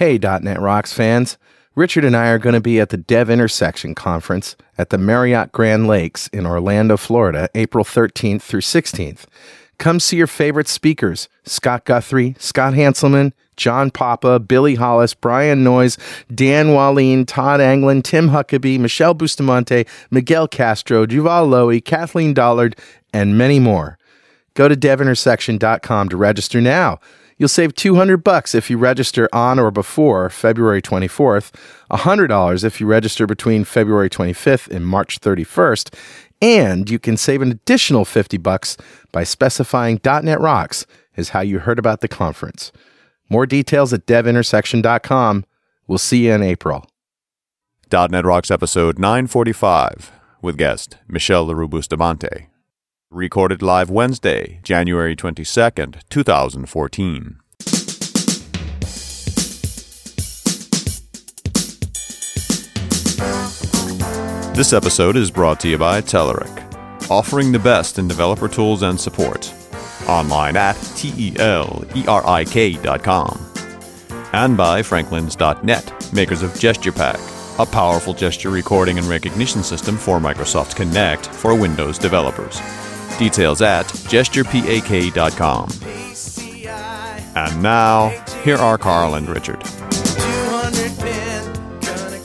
Hey, .NET Rocks fans. Richard and I are going to be at the Dev Intersection Conference at the Marriott Grand Lakes in Orlando, Florida, April 13th through 16th. Come see your favorite speakers Scott Guthrie, Scott Hanselman, John Papa, Billy Hollis, Brian Noyes, Dan Wahlin, Todd Anglin, Tim Huckaby, Michele Bustamante, Miguel Castro, Juval Lowy, Kathleen Dollard, and many more. Go to devintersection.com to register now. You'll save 200 bucks if you register on or before February 24th, $100 if you register between February 25th and March 31st, and you can save an additional 50 bucks by specifying .NET Rocks is how you heard about the conference. More details at devintersection.com. We'll see you in April. .NET Rocks episode 945 with guest Michele Leroux Bustamante. Recorded live Wednesday, January 22nd, 2014. This episode is brought to you by Telerik, offering the best in developer tools and support. Online at T-E-L-E-R-I-K.com. And by Franklins.net, makers of GesturePak, a powerful gesture recording and recognition system for Microsoft Kinect for Windows developers. Details at gesturepak.com. And now, here are Carl and Richard.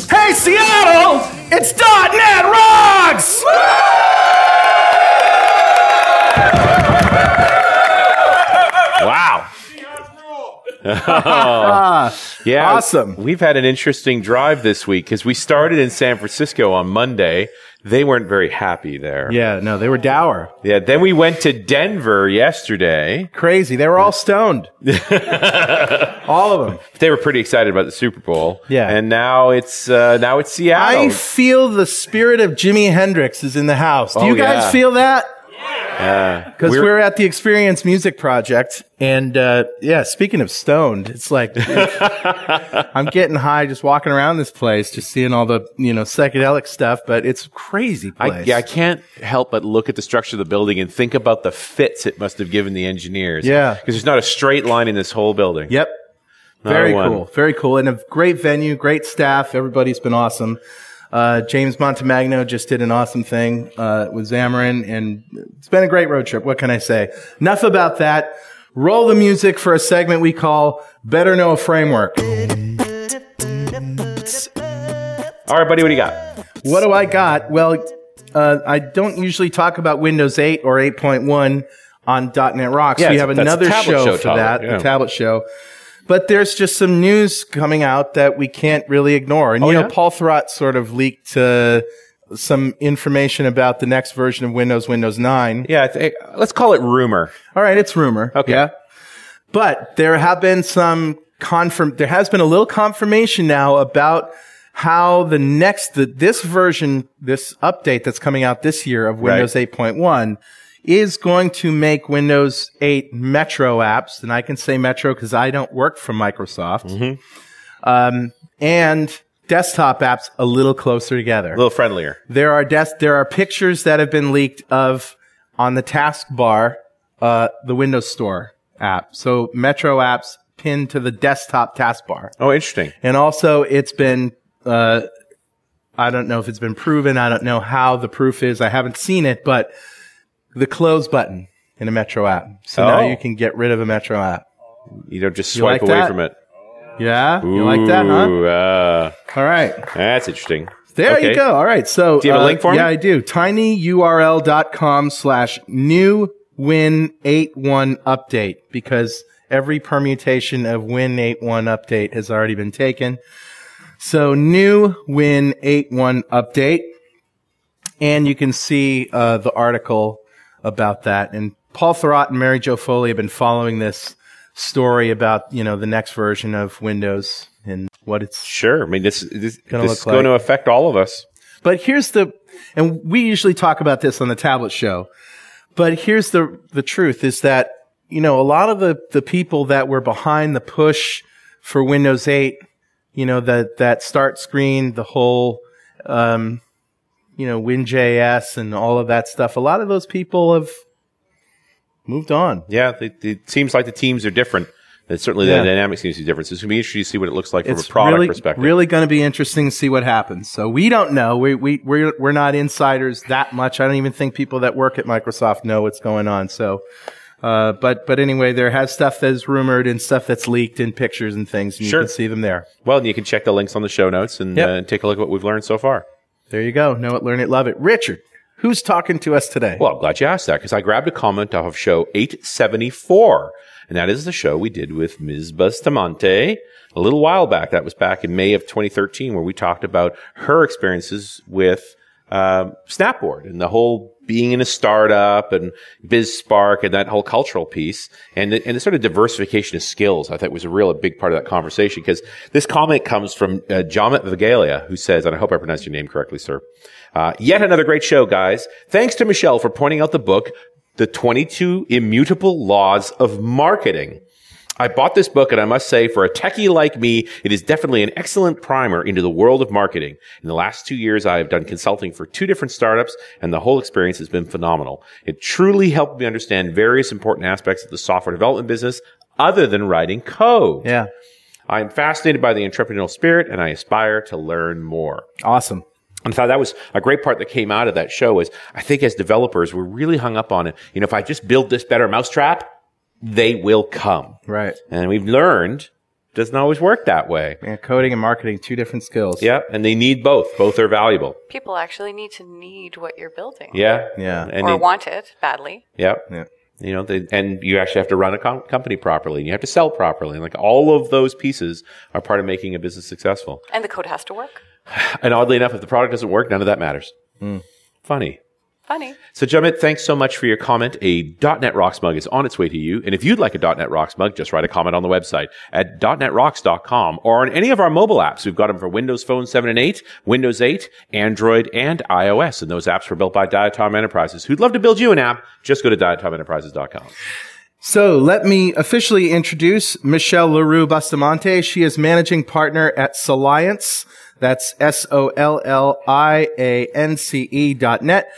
Hey, Seattle! It's .NET Rocks! Wow. yeah. Awesome. We've had an interesting drive this week because we started in San Francisco on Monday. They weren't very happy there. Yeah, no, they were dour. Yeah. Then we went to Denver yesterday. Crazy. They were all stoned. all of them. They were pretty excited about the Super Bowl. Yeah. And now it's uh, now it's Seattle. I feel the spirit of Jimi Hendrix is in the house. Do Oh, you guys yeah. feel that? Because We're- we're, at the Experience Music Project, and uh, yeah, speaking of stoned, it's like I'm getting high just walking around this place, just seeing all the you know psychedelic stuff. But it's a crazy I, yeah, I can't help but look at the structure of the building and think about the fits it must have given the engineers. Yeah. Because there's not a straight line in this whole building. Yep. Not Very cool. Very cool. And a great venue, great staff. Everybody's been awesome. Uh, James Montemagno just did an awesome thing uh, with Xamarin, and it's been a great road trip. What can I say? Enough about that. Roll the music for a segment we call Better Know a Framework. All right, buddy, what do you got? What do I got? Well, uh, I don't usually talk about Windows 8 or 8.1 on .NET Rocks. Yeah, we have another show, show for that, yeah. the tablet show. But there's just some news coming out that we can't really ignore. And Oh, you know, yeah? Paul Thurrott sort of leaked uh, some information about the next version of Windows, Windows 9. Yeah, think, let's call it rumor. All right, it's rumor. Okay. Yeah. But there have been some confirm there has been a little confirmation now about how the next the, this version this update that's coming out this year of Windows 8.1 is going to make Windows 8 Metro apps and I can say Metro cuz I don't work for Microsoft. Um, and desktop apps a little closer together. A little friendlier. There are des- there are pictures that have been leaked of on the taskbar, uh, the Windows Store app. So Metro apps pinned to the desktop taskbar, Oh, interesting. and also it's been. Uh, I don't know if it's been proven. I don't know how the proof is. I haven't seen it, but the close button in a Metro app. So now Oh. you can get rid of a Metro app. You don't just You swipe like away that? from it. Yeah, you like that, huh? Ooh, uh, All right. that's interesting. There Okay. you go. All right. So Do you have a uh, link for me? Yeah, I do. tinyurl.com slash new win 81 update because every permutation of win 81 update has already been taken. So new win 81 update. And you can see uh, the article about that. And Paul Thurrott and Mary Jo Foley have been following this story about, you know, the next version of Windows and what it's Sure. I mean, this, this, Gonna this is going to affect all of us. But here's the, and we usually talk about this on the tablet show, but here's the, the truth is that, you know, a lot of the, the people that were behind the push for Windows 8, you know, that, that start screen, the whole, um, you know, WinJS and all of that stuff, a lot of those people have moved on. Yeah, it, it seems like the teams are different And certainly Yeah. the dynamics seems to be different. So it's going to be interesting to see what it looks like from a product really, perspective. really going to be interesting to see what happens. So we don't know. We, we, we're, we're not insiders that much. I don't even think people that work at Microsoft know what's going on. So, uh, but, but anyway, there has stuff that's rumored and stuff that's leaked in pictures and things. And Sure. You can see them there. Well, and you can check the links on the show notes and Yep. uh, take a look at what we've learned so far. There you go. Know it, learn it, love it. Richard, who's talking to us today? Well, I'm glad you asked that because I grabbed a comment off of show 874, and that is the show we did with Ms. Bustamante a little while back. That was back in May of 2013, where we talked about her experiences with um, Snapboard and the whole being in a startup and BizSpark and that whole cultural piece and the, and the sort of diversification of skills. I thought was a real a big part of that conversation because this comment comes from uh, Jomit Vaghela, who says, and I hope I pronounced your name correctly, sir. Uh, yet another great show, guys. Thanks to Michele for pointing out the book, The 22 Immutable Laws of Marketing. I bought this book and I must say for a techie like me, it is definitely an excellent primer into the world of marketing. In the last two years, I have done consulting for two different startups and the whole experience has been phenomenal. It truly helped me understand various important aspects of the software development business other than writing code. yeah. I am fascinated by the entrepreneurial spirit and I aspire to learn more. Awesome. And I thought that was a great part that came out of that show is I think as developers, we're really hung up on it. You know, if I just build this better mousetrap, they will come. Right. And we've learned it doesn't always work that way. Yeah, coding and marketing, two different skills. Yeah. And they need both. Both are valuable. People actually need to need what you're building. Yeah. Yeah. And or they- want it badly. yeah. Yeah. You know, they, and you actually have to run a com- company properly and you have to sell properly. And like all of those pieces are part of making a business successful. And the code has to work. And oddly enough, if the product doesn't work, none of that matters. Hmm. Funny. Funny. So, Jumit, thanks so much for your comment. A .NET Rocks mug is on its way to you. And if you'd like a .NET Rocks mug, just write a comment on the website at .NETRocks.com or on any of our mobile apps. We've got them for Windows Phone 7 and 8, Windows 8, Android, and iOS. And those apps were built by Diatom Enterprises. Who'd love to build you an app? Just go to diatomenterprises.com. So let me officially introduce Michele Leroux Bustamante. She is managing partner at Solliance. That's S-O-L-L-I-A-N-C-E dot net.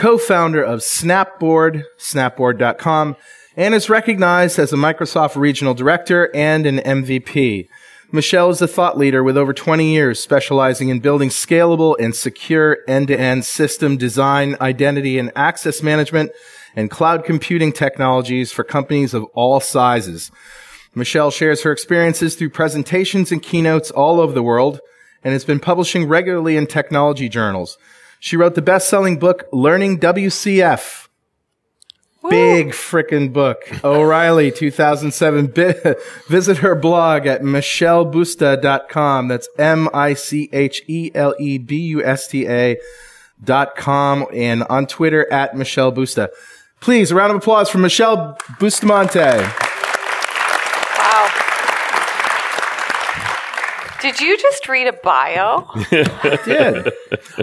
Co-founder of Snapboard, snapboard.com, and is recognized as a Microsoft regional director and an MVP. Michele is a thought leader with over 20 years specializing in building scalable and secure end-to-end system design, identity, and access management and cloud computing technologies for companies of all sizes. Michele shares her experiences through presentations and keynotes all over the world and has been publishing regularly in technology journals. She wrote the best-selling book Learning WCF. Big frickin' book. O'Reilly 2007. Bi- Visit her blog at michelebusta.com. That's E M-I-C-H-E-L-E-B-U-S-T-A dot com and on Twitter at Michele Busta. Please, a round of applause for Michele Bustamante. Wow. Did you just read a bio? did.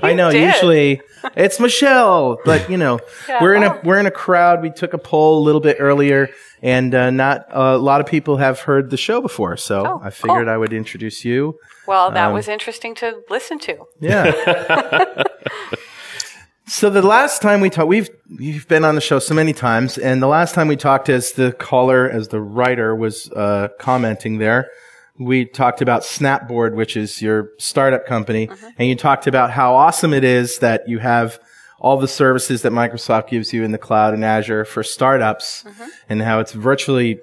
I know. did. Usually it's Michele, but you know, Yeah. we're in a Oh. we're in a crowd. We took a poll a little bit earlier, and uh, not a lot of people have heard the show before. So Oh, I figured cool. I would introduce you. Well, Um, that was interesting to listen to. Yeah. so the last time we talked, we've you've been on the show so many times, and the last time we talked, as the caller, as the writer was uh, commenting there, we talked about Snapboard, which is your startup company, and you talked about how awesome it is that you have all the services that Microsoft gives you in the cloud and Azure for startups, and how it's virtually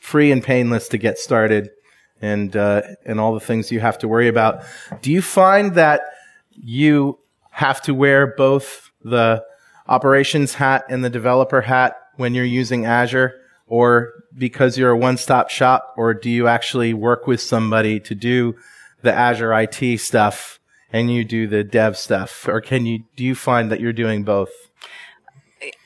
free and painless to get started, and uh, and all the things you have to worry about. Do you find that you have to wear both the operations hat and the developer hat when you're using Azure, or because you're a one-stop shop, or do you actually work with somebody to do the Azure IT stuff and you do the dev stuff, or can you do you find that you're doing both?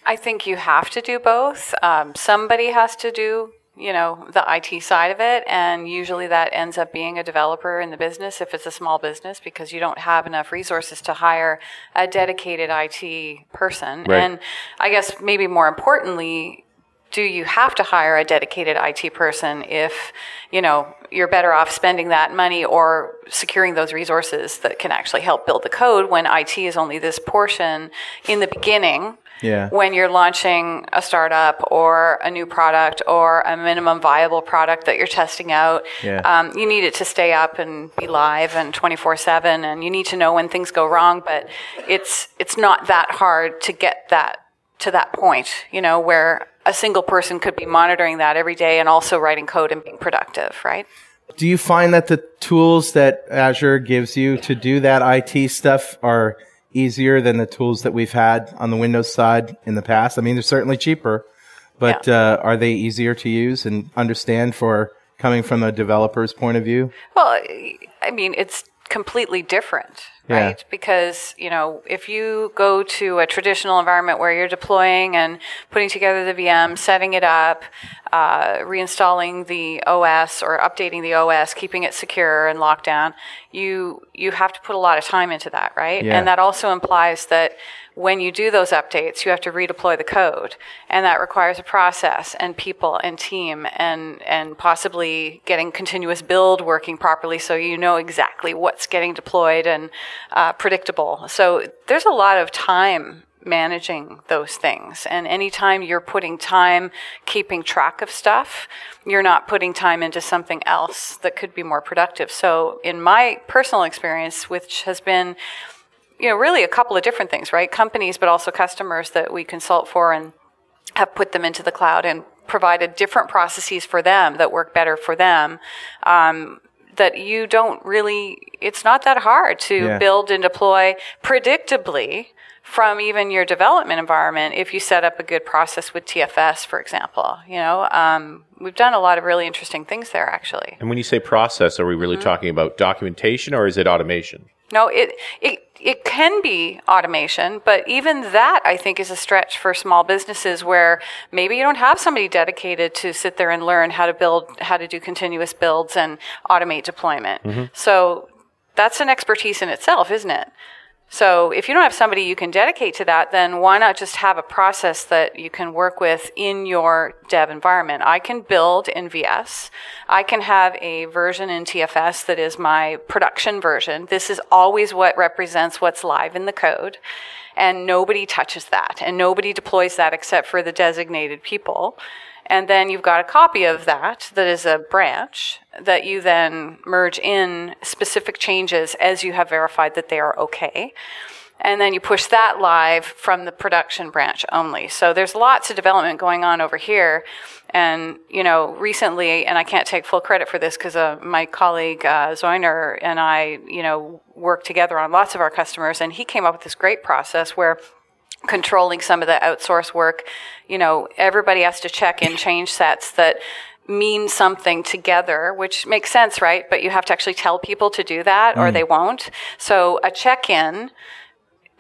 I think you have to do both. Um, somebody has to do, you know, the IT side of it, and usually that ends up being a developer in the business if it's a small business because you don't have enough resources to hire a dedicated IT person. Right. And I guess maybe more importantly, do you have to hire a dedicated IT person if, you know, you're better off spending that money or securing those resources that can actually help build the code when IT is only this portion in the beginning Yeah. when you're launching a startup or a new product or a minimum viable product that you're testing out. Yeah. Um, you need it to stay up and be live and 24 7 and you need to know when things go wrong, but it's, it's not that hard to get that to that point, you know, where a single person could be monitoring that every day and also writing code and being productive, right? Do you find that the tools that Azure gives you to do that IT stuff are easier than the tools that we've had on the Windows side in the past? I mean, they're certainly cheaper, but uh, are they easier to use and understand for coming from a developer's point of view? Well, I mean, it's completely different, Yeah. right? Because, you know, if you go to a traditional environment where you're deploying and putting together the VM, setting it up, uh, reinstalling the OS or updating the OS, keeping it secure and locked down, you, you have to put a lot of time into that, right? Yeah. And that also implies that when you do those updates, you have to redeploy the code, and that requires a process and people and team and and possibly getting continuous build working properly, so you know exactly what's getting deployed and uh, predictable. So there's a lot of time managing those things. And anytime you're putting time keeping track of stuff, you're not putting time into something else that could be more productive. So in my personal experience, which has been you know, really a couple of different things, right? Companies, but also customers that we consult for and have put them into the cloud and provided different processes for them that work better for them. Um, that you don't really, it's not that hard to Yeah. build and deploy predictably from even your development environment if you set up a good process with TFS, for example. You know, um, we've done a lot of really interesting things there, actually. And when you say process, are we really Mm-hmm. talking about documentation or is it automation? No, it, it it can be automation, but even that I think is a stretch for small businesses where maybe you don't have somebody dedicated to sit there and learn how to build, how to do continuous builds and automate deployment. So that's an expertise in itself, isn't it? So if you don't have somebody you can dedicate to that, then why not just have a process that you can work with in your dev environment? I can build in VS. I can have a version in TFS that is my production version. This is always what represents what's live in the code. And nobody touches that and nobody deploys that except for the designated people. And then you've got a copy of that that is a branch that you then merge in specific changes as you have verified that they are okay. And then you push that live from the production branch only. So there's lots of development going on over here. And, you know, recently, and I can't take full credit for this because uh, my colleague uh, Zoiner and I, you know, work together on lots of our customers. And he came up with this great process where controlling some of the outsource work. You know, everybody has to check in change sets that mean something together, which makes sense, right? But you have to actually tell people to do that or mm. they won't. So a check in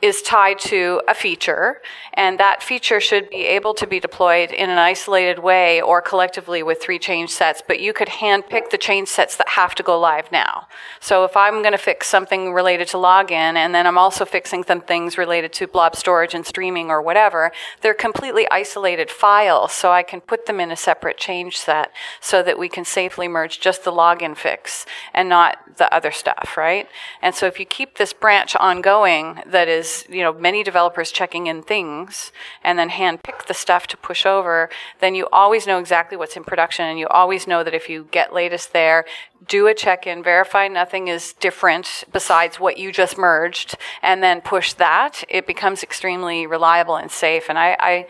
is tied to a feature, and that feature should be able to be deployed in an isolated way or collectively with three change sets, but you could hand pick the change sets that have to go live now. So if I'm going to fix something related to login, and then I'm also fixing some things related to blob storage and streaming or whatever, they're completely isolated files, so I can put them in a separate change set so that we can safely merge just the login fix and not the other stuff, right? And so if you keep this branch ongoing that is, you know, many developers checking in things and then hand pick the stuff to push over, then you always know exactly what's in production and you always know that if you get latest there, do a check-in, verify nothing is different besides what you just merged, and then push that, it becomes extremely reliable and safe. And I, I,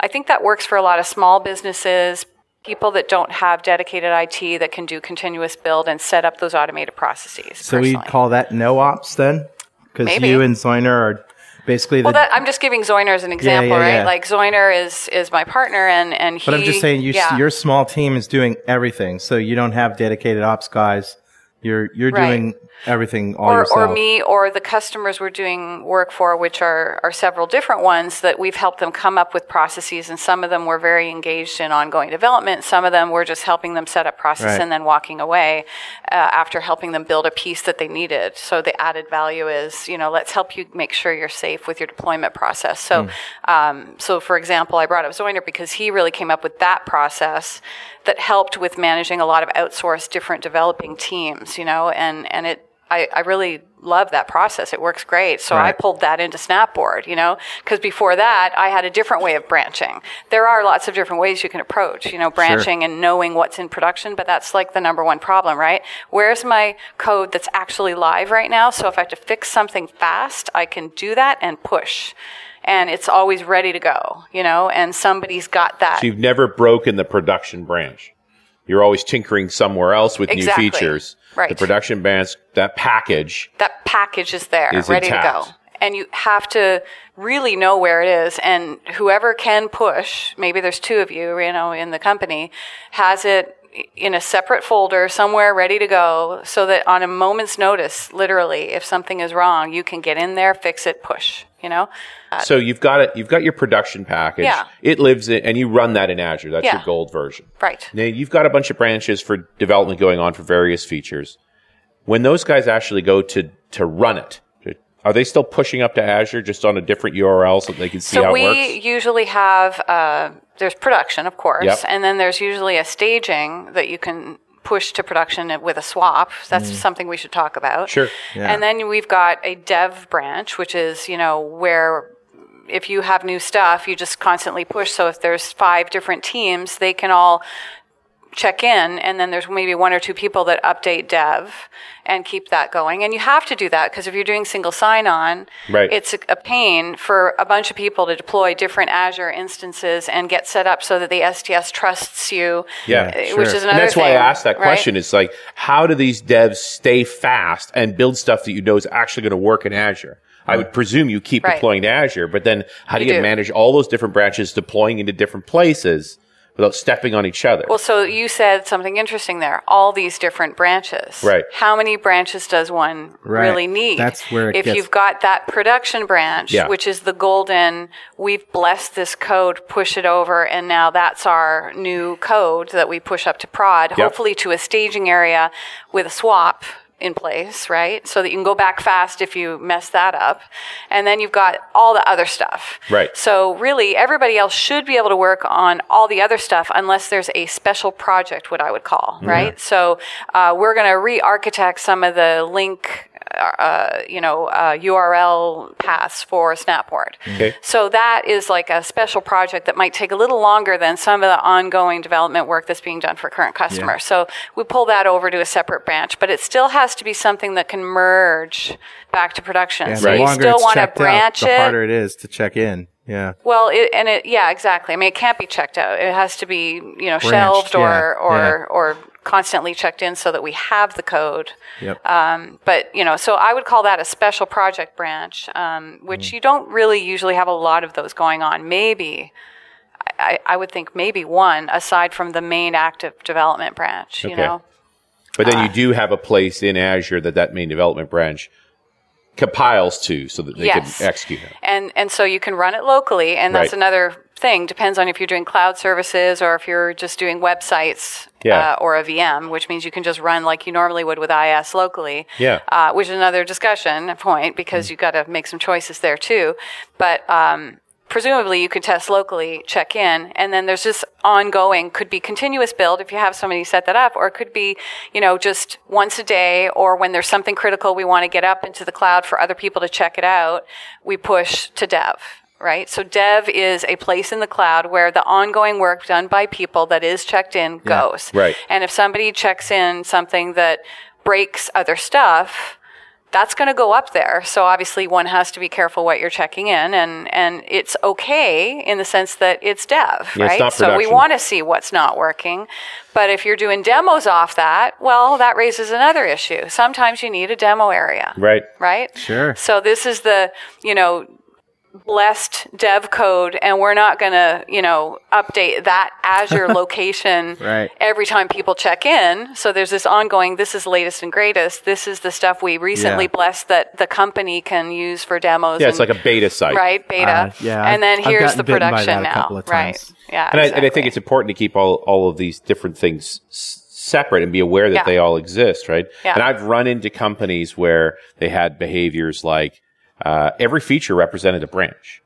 I think that works for a lot of small businesses, people that don't have dedicated IT that can do continuous build and set up those automated processes. So we personally. call that no ops then? Because you and Zoiner are basically the. Well, that, I'm just giving Zoiner as an example, yeah, right? yeah. Like Zoiner is is my partner, and and he. but I'm just saying, you, yeah. your small team is doing everything, so you don't have dedicated ops guys. You're you're Right. doing everything all or, yourself. or me or the customers we're doing work for, which are, are several different ones that we've helped them come up with processes. And some of them were very engaged in ongoing development. Some of them were just helping them set up process Right. and then walking away uh, after helping them build a piece that they needed. So the added value is, you know, let's help you make sure you're safe with your deployment process. So, um, so for example, I brought up Zoiner because he really came up with that process that helped with managing a lot of outsourced different developing teams, you know, and, and it, I, I really love that process. It works great. So I pulled that into Snapboard, you know, because before that I had a different way of branching. There are lots of different ways you can approach, you know, branching and knowing what's in production, but that's like the number one problem, right? Where's my code that's actually live right now? So if I have to fix something fast, I can do that and push. And it's always ready to go, you know, and somebody's got that. So you've never broken the production branch. You're always tinkering somewhere else with Exactly. new features. Right. The production branch, that package. that package is there, Is ready intact. to go. And you have to really know where it is. And whoever can push, maybe there's two of you, you know, in the company, has it in a separate folder somewhere ready to go so that on a moment's notice, literally, if something is wrong, you can get in there, fix it, push, you know? So you've got it. You've got your production package. Yeah. It lives in, and you run that in Azure. That's Yeah. your gold version. Right. Now you've got a bunch of branches for development going on for various features. When those guys actually go to to run it, are they still pushing up to Azure just on a different URL so they can see So how we it works? usually have uh, there's production, of course, Yep. and then there's usually a staging that you can push to production with a swap. That's something we should talk about. Mm. Sure. Yeah. And then we've got a dev branch, which is you know where if you have new stuff, you just constantly push. So if there's five different teams, they can all check in and then there's maybe one or two people that update dev and keep that going and you have to do that because if you're doing single sign-on Right. it's a, pain for a bunch of people to deploy different azure instances and get set up so that the sts trusts you Yeah, uh, sure. which is another and that's why I asked that right? question. It's like, how do these devs stay fast and build stuff that you know is actually going to work in Azure? I would presume you keep Right. deploying to Azure, but then how do You you, do. manage all those different branches deploying into different places without stepping on each other? Well, so you said something interesting there. All these different branches. Right. How many branches does one Right. really need? That's where it if gets- you've got that production branch, Yeah. which is the golden, we've blessed this code, push it over, and now that's our new code that we push up to prod, Yep. hopefully to a staging area with a swap in place, right? So that you can go back fast if you mess that up. And then you've got all the other stuff. Right. So really, everybody else should be able to work on all the other stuff unless there's a special project, what I would call, right? So uh, we're going to re-architect some of the link, uh, you know, uh, URL paths for Snapboard. Okay. So that is like a special project that might take a little longer than some of the ongoing development work that's being done for current customers. So we pull that over to a separate branch, but it still has to be something that can merge back to production. Yeah, so the you longer still want to checked out, branch the harder it is to check in. Yeah. Well, it, and it, yeah, exactly. I mean, it can't be checked out. It has to be, you know, shelved or, yeah, or, yeah. or constantly checked in so that we have the code. Yep. Um, but, you know, so I would call that a special project branch, um, Mm. which you don't really usually have a lot of those going on. Maybe, I, I would think maybe one aside from the main active development branch, you Okay. know? But uh, then you do have a place in Azure that that main development branch compiles to so that they Yes. can execute it. and and so you can run it locally and that's Right. another thing. Depends on if you're doing cloud services or if you're just doing websites Yeah. uh, or a vm which means you can just run like you normally would with is locally. Yeah. uh, which is another discussion point because you've got to make some choices there too. But um, presumably you could test locally check in and then there's this ongoing could be continuous build if you have somebody set that up or it could be you know just once a day or when there's something critical we want to get up into the cloud for other people to check it out we push to dev right so dev is a place in the cloud where the ongoing work done by people that is checked in goes Right. and if somebody checks in something that breaks other stuff that's going to go up there. So obviously one has to be careful what you're checking in and, and it's okay in the sense that it's dev, Yeah, it's right? not so we want to see what's not working. But if you're doing demos off that, well, that raises another issue. Sometimes you need a demo area Right. right? Sure. So this is the, you know, blessed dev code and we're not going to, you know, update that Azure location Right. every time people check in. So there's this ongoing, this is latest and greatest. This is the stuff we recently Yeah. blessed that the company can use for demos. Yeah, it's like a beta site. right beta. Uh, yeah, and then I've- I've here's the production now. Right. Yeah. And, I, and I think it's important to keep all, all of these different things s- separate and be aware that Yeah. they all exist, right? Yeah. And I've run into companies where they had behaviors like uh, every feature represented a branch.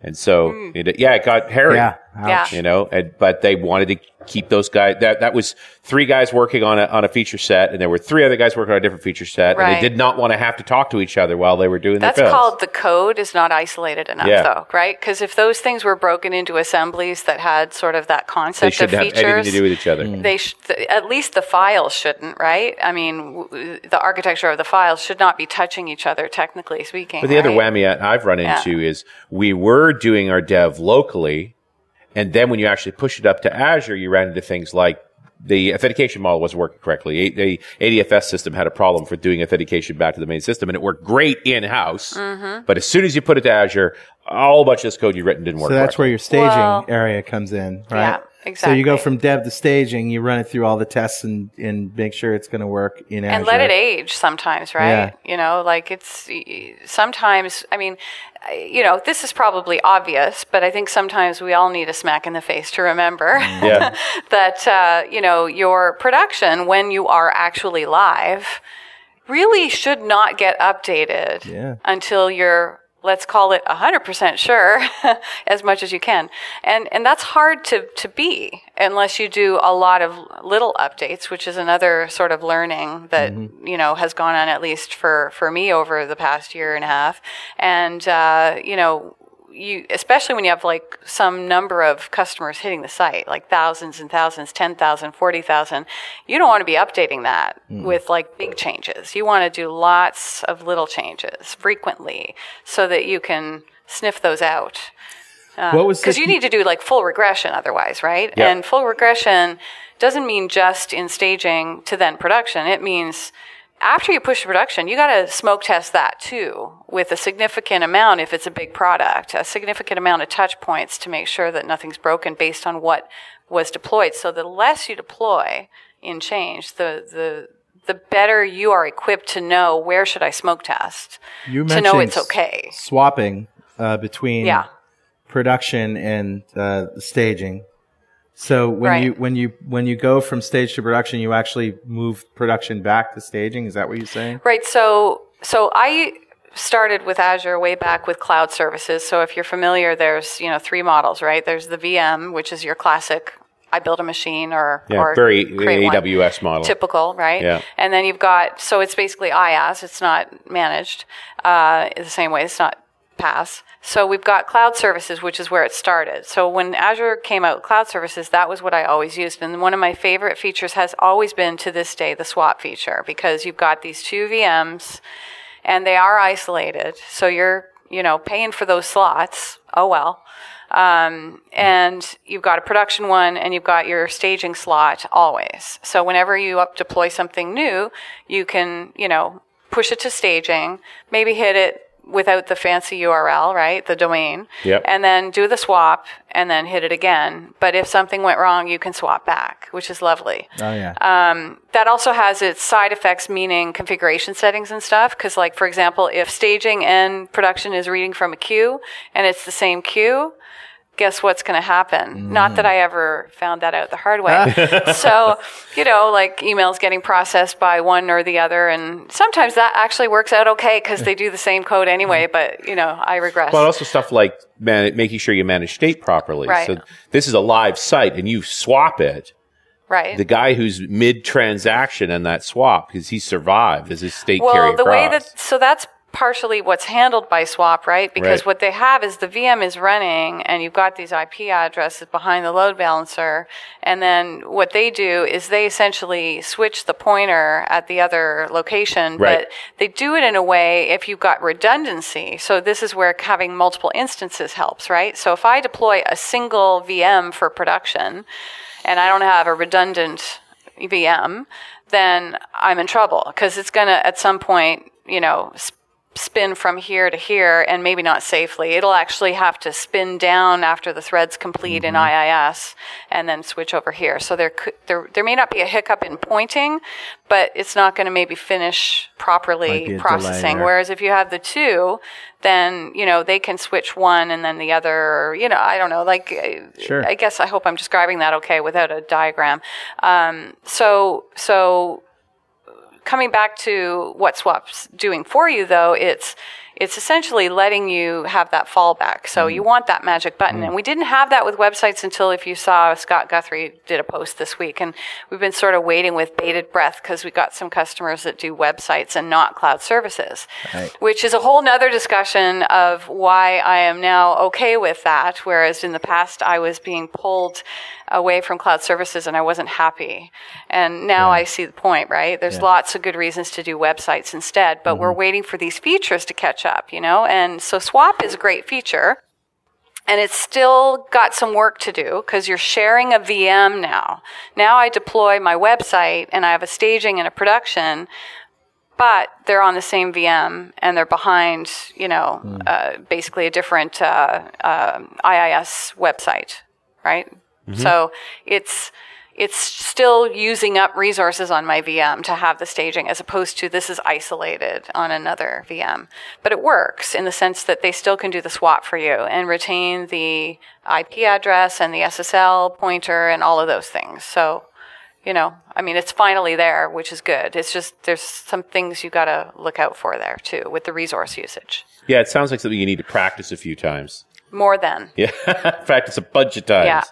And so, it, yeah, it got hairy. Yeah. Hmm. Yeah. You know, and, but they wanted to keep those guys. That that was three guys working on a on a feature set, and there were three other guys working on a different feature set, and Right. they did not want to have to talk to each other while they were doing That's called the code is not isolated enough, Yeah. though, right? Because if those things were broken into assemblies that had sort of that concept of features, anything to do with each other. they sh- th- at least the files shouldn't, right? I mean, w- the architecture of the files should not be touching each other, technically speaking. But the other whammy I've run Yeah. into is we were doing our dev locally, and then when you actually push it up to Azure, you ran into things like the authentication model wasn't working correctly. A- The ADFS system had a problem for doing authentication back to the main system, and it worked great in house. Mm-hmm. But as soon as you put it to Azure, a whole bunch of this code you written didn't work. So that's where your staging Well- area comes in, right? Yeah, So you go from dev to staging, you run it through all the tests and, and make sure it's going to work in Azure. and let it age sometimes, right? Yeah. You know, like it's sometimes. I mean, you know, this is probably obvious, but I think sometimes we all need a smack in the face to remember Yeah. that uh, you know your production when you are actually live really should not get updated Yeah. until you're let's call it 100% sure as much as you can. And and that's hard to to be unless you do a lot of little updates which is another sort of learning that you know has gone on at least for for me over the past year and a half. And uh, you know you especially when you have like some number of customers hitting the site like thousands and thousands 10,000 40,000 you don't want to be updating that mm. with like big changes. You want to do lots of little changes frequently so that you can sniff those out. Um, because the- you need to do like full regression otherwise right? Yeah. and full regression doesn't mean just in staging to then production. It means after you push to production you got to smoke test that too with a significant amount if it's a big product a significant amount of touch points to make sure that nothing's broken based on what was deployed so the less you deploy in change the the the better you are equipped to know where should I smoke test you to know it's okay. Swapping uh, between Yeah. production and uh, staging. So when Right. you when you when you go from stage to production, you actually move production back to staging. Is that what you're saying? Right. So, so I started with Azure way back with cloud services. So if you're familiar, there's you know three models, right? There's the VM, which is your classic. I build a machine or Yeah, or very create one. AWS model. Typical, right? Yeah. And then you've got so it's basically IaaS. It's not managed uh, the same way. It's not PaaS. So we've got cloud services, which is where it started. So when Azure came out cloud services, that was what I always used. And one of my favorite features has always been to this day the swap feature because you've got these two VMs and they are isolated. So you're, you know, paying for those slots. Oh well. Um, and you've got a production one and you've got your staging slot always. So whenever you up deploy something new, you can, you know, push it to staging, maybe hit it without the fancy URL, right? The domain. Yep. And then do the swap and then hit it again. But if something went wrong, you can swap back, which is lovely Oh yeah. Uh, that also has its side effects, meaning configuration settings and stuff. Because, like for example, if staging and production is reading from a queue and it's the same queue, guess what's going to happen? Not that mm. I ever found that out the hard way. so, you know, like emails getting processed by one or the other, and sometimes that actually works out okay because they do the same code anyway. Mm. But you know, I regress. But also stuff like man- making sure you manage state properly. Right. So this is a live site, and you swap it. right. The guy who's mid transaction in that swap because he survived as his state carry well, the way that so that's partially what's handled by swap right because Right. what they have is the vm is running and you've got these ip addresses behind the load balancer and then what they do is they essentially switch the pointer at the other location Right. but they do it in a way if you've got redundancy so this is where having multiple instances helps right so if i deploy a single vm for production and i don't have a redundant VM, then I'm in trouble because it's going to at some point, you know, s- spin from here to here and maybe not safely. It'll actually have to spin down after the thread's complete in IIS and then switch over here. So there could, there, there may not be a hiccup in pointing, but it's not going to maybe finish properly processing. Whereas if you have the two, then, you know, they can switch one and then the other, or, you know, I don't know, like, Sure. I guess I hope I'm describing that okay without a diagram. Um, so, so coming back to what swap's doing for you though it's it's essentially letting you have that fallback. So mm-hmm. you want that magic button. Mm-hmm. And we didn't have that with websites until if you saw scott guthrie did a post this week. And we've been sort of waiting with bated breath because we got some customers that do websites and not cloud services which is a whole nother discussion of why i am now okay with that. Whereas in the past i was being pulled away from cloud services and I wasn't happy. And now I see the point, right? There's lots of good reasons to do websites instead, but we're waiting for these features to catch up, you know? And so Swap is a great feature. And it's still got some work to do because you're sharing a VM now. Now I deploy my website and I have a staging and a production, but they're on the same VM and they're behind, you know, uh, basically a different uh, uh, IIS website, right? Mm-hmm. So it's it's still using up resources on my VM to have the staging as opposed to this is isolated on another VM. But it works in the sense that they still can do the swap for you and retain the IP address and the SSL pointer and all of those things. So, you know, I mean, it's finally there, which is good. It's just there's some things you got to look out for there too with the resource usage. Yeah, it sounds like something you need to practice a few times. More than. Yeah, practice a bunch of times. Yeah.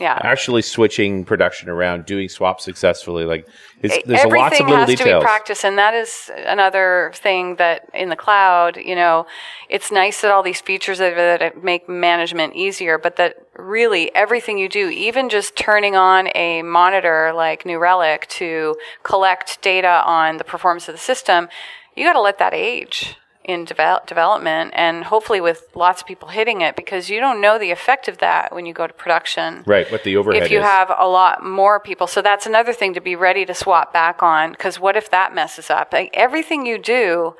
Yeah. Actually, switching production around, doing swaps successfully, like it's, there's everything lots of little details. Everything has to be practiced and that is another thing that in the cloud you know it's nice that all these features there that make management easier but that really everything you do even just turning on a monitor like new relic to collect data on the performance of the system you got to let that age in devel- development and hopefully with lots of people hitting it because you don't know the effect of that when you go to production right, what the overhead if you is. have a lot more people. So that's another thing to be ready to swap back on because what if that messes up? Like everything you do,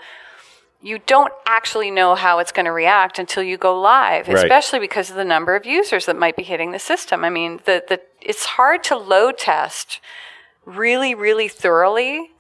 you don't actually know how it's going to react until you go live, Right. especially because of the number of users that might be hitting the system. I mean, the, the, it's hard to load test really, really thoroughly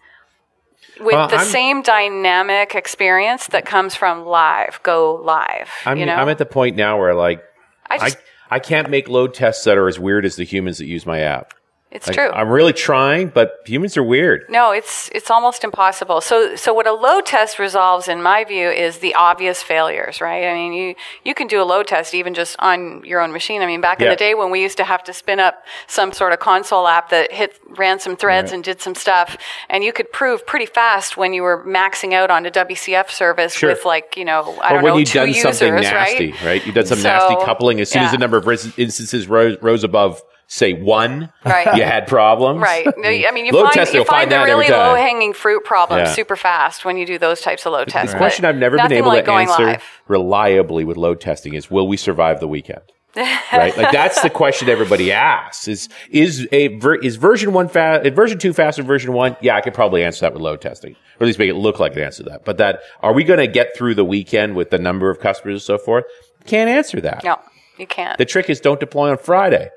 with Well, the I'm- same dynamic experience that comes from live, go live. I'm, you know? I'm at the point now where like I I, I can't make load tests that are as weird as the humans that use my app. It's true. I'm really trying, but humans are weird. No, it's it's almost impossible. So so what a load test resolves in my view is the obvious failures, right? I mean, you you can do a load test even just on your own machine. I mean, back in the day when we used to have to spin up some sort of console app that hit ran some threads and did some stuff, and you could prove pretty fast when you were maxing out on a WCF service Sure. with like, you know, I or don't when know, you've two done users, something nasty, right? right? You've done some So, nasty coupling. As soon as the number of instances rose, rose above, say one, Right. you had problems. Right. I mean, you Load find test, you find find the really low hanging fruit problems Yeah. super fast when you do those types of load tests. The question I've never been able like to answer live. reliably with load testing is: Will we survive the weekend? right? Like that's the question everybody asks: is is a ver- is version one fast? Is version two faster than version one? Yeah, I could probably answer that with load testing, or at least make it look like it answer to that. But that are we going to get through the weekend with the number of customers and so forth? Can't answer that. No, you can't. The trick is don't deploy on Friday.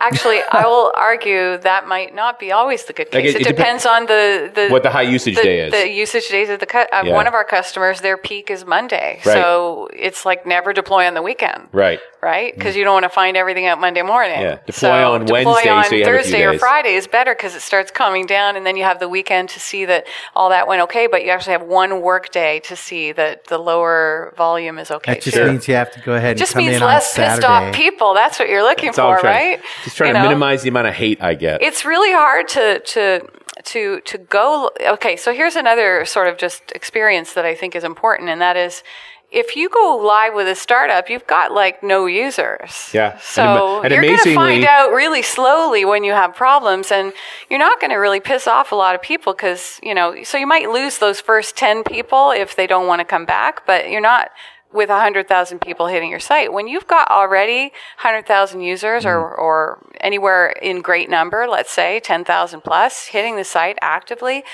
Actually, I will argue that might not be always the good Like, case. it- it, it depen- depends on the, the What the high usage the, day is. The usage days of the cu- uh, Yeah. one of our customers, their peak is Monday, Right. so it's like never deploy on the weekend. right. Right, mm. because you don't want to find everything out Monday morning. Yeah, deploy So on deploy Wednesday, on so you have a few Thursday or. Friday is better because it starts coming down, and then you have the weekend to see that all that went okay. But you actually have one work day to see that the lower volume is okay. That just too. means you have to go ahead and just come means in on less pissed off people. That's what you're looking That's all I'm for, trying- right? Just trying You to know? minimize the amount of hate I get. it's really hard to to to to go okay so here's another sort of just experience that i think is important and that is if you go live with a startup you've got like no users Yeah. And so ama- and you're going to find out really slowly when you have problems and you're not going to really piss off a lot of people because you know so you might lose those first 10 people if they don't want to come back but you're not with 100,000 people hitting your site. When you've got already 100,000 users or, mm. or anywhere in great number, let's say 10,000 plus, hitting the site actively,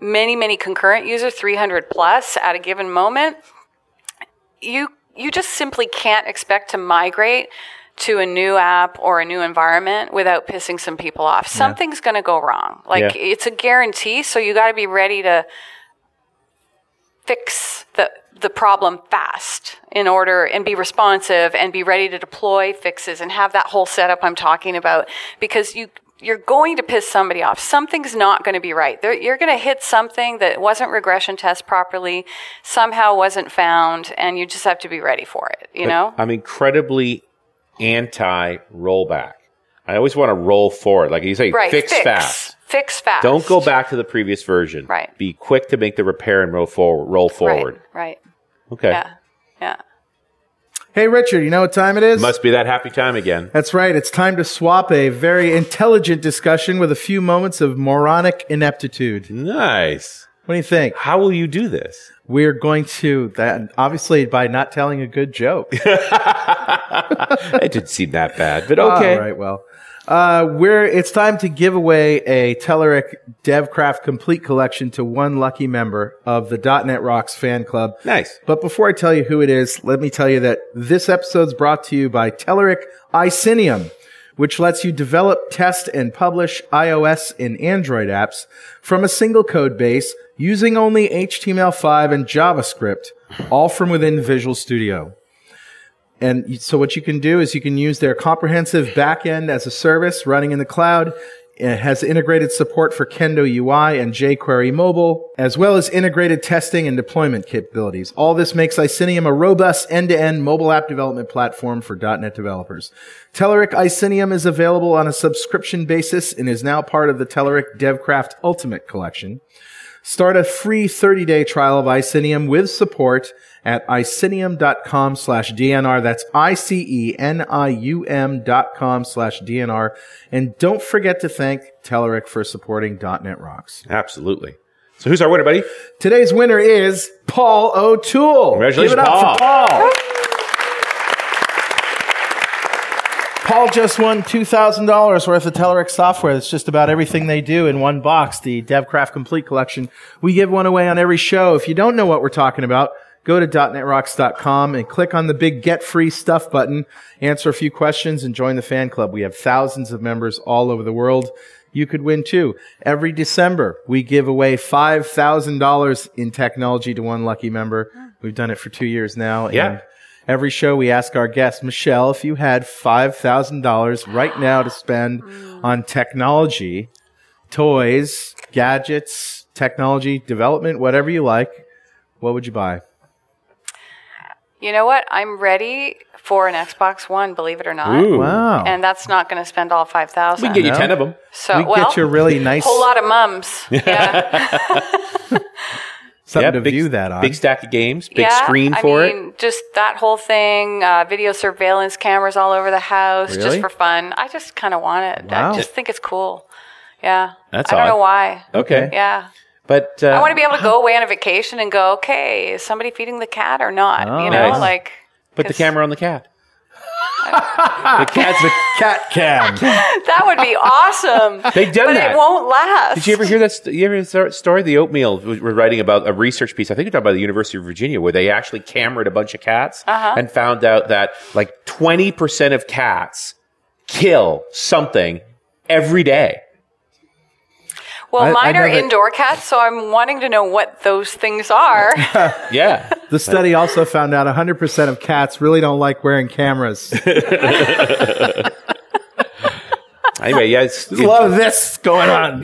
many, many concurrent users, 300 plus at a given moment, you, you just simply can't expect to migrate to a new app or a new environment without pissing some people off. Something's going to go wrong. Like Yeah. it's a guarantee. So you got to be ready to fix the the problem fast in order and be responsive and be ready to deploy fixes and have that whole setup I'm talking about because you you're going to piss somebody off. Something's not going to be right. There, you're going to hit something that wasn't regression test properly, somehow wasn't found, and you just have to be ready for it. You know? I'm incredibly anti rollback. I always want to roll forward. Like you say, Right. fix, fast. Fix fast. Don't go back to the previous version. Right. Be quick to make the repair and roll forward. Roll forward. Right. Right. Okay. Yeah. Hey, Richard, you know what time it is? Must be that happy time again. That's right. It's time to swap a very intelligent discussion with a few moments of moronic ineptitude. Nice. What do you think? How will you do this? We're going to that obviously by not telling a good joke. It didn't seem that bad, but okay. All right. Well, uh, we're it's time to give away a Telerik DevCraft Complete Collection to one lucky member of the .NET Rocks fan club. Nice. But before I tell you who it is, let me tell you that this episode's brought to you by Telerik Icenium, which lets you develop, test, and publish iOS and Android apps from a single code base using only HTML5 and JavaScript, all from within Visual Studio. And so what you can do is you can use their comprehensive backend as a service running in the cloud. It has integrated support for Kendo UI and jQuery mobile, as well as integrated testing and deployment capabilities. All this makes Icenium a robust end-to-end mobile app development platform for .NET developers. Telerik Icenium is available on a subscription basis and is now part of the Telerik DevCraft Ultimate Collection. Start a free 30-day trial of Icenium with support at icenium.com slash DNR. That's I-C-E-N-I-U-M dot com slash DNR. And don't forget to thank Telerik for supporting .NET Rocks. Absolutely. So who's our winner, buddy? Today's winner is Paul O'Toole. Congratulations, Give it up Paul. for Paul. Paul just won $2,000 worth of Telerik software. That's just about everything they do in one box, the DevCraft Complete Collection. We give one away on every show. If you don't know what we're talking about, go to .netrocks.com and click on the big Get Free Stuff button, answer a few questions, and join the fan club. We have thousands of members all over the world. You could win too. Every December, we give away $5,000 in technology to one lucky member. We've done it for two years now. Yeah. And Every show we ask our guest, Michele, if you had $5,000 right now to spend mm. on technology, toys, gadgets, technology, development, whatever you like, what would you buy? You know what? I'm ready for an Xbox One, believe it or not. Ooh. Wow. And that's not going to spend all 5000 We can get you No. 10 of them. So, we well, get you a really nice whole lot of mums. Yeah. something to big, view that on. Big stack of games, big yeah, screen I for mean, just that whole thing, uh, video surveillance cameras all over the house, Really? just for fun. I just kind of want it. Wow. I just think it's cool. Yeah. That's I don't odd. know why. Okay. Yeah. But uh, I want to be able to go away on a vacation and go, okay, is somebody feeding the cat or not? Oh, you know, nice. like. put the camera on the cat. The cat's a cat cam. That would be awesome. They've done but that. it won't last. Did you ever hear that? St- you ever hear the story? The oatmeal was- were writing about a research piece. I think it's talking about the University of Virginia, where they actually cameraed a bunch of cats Uh-huh. and found out that like twenty percent of cats kill something every day. Well, I- I mine know are indoor cats, so I'm wanting to know what those things are. Yeah, The study also found out 100% of cats really don't like wearing cameras. anyway, yeah. It's, There's a lot of this going on.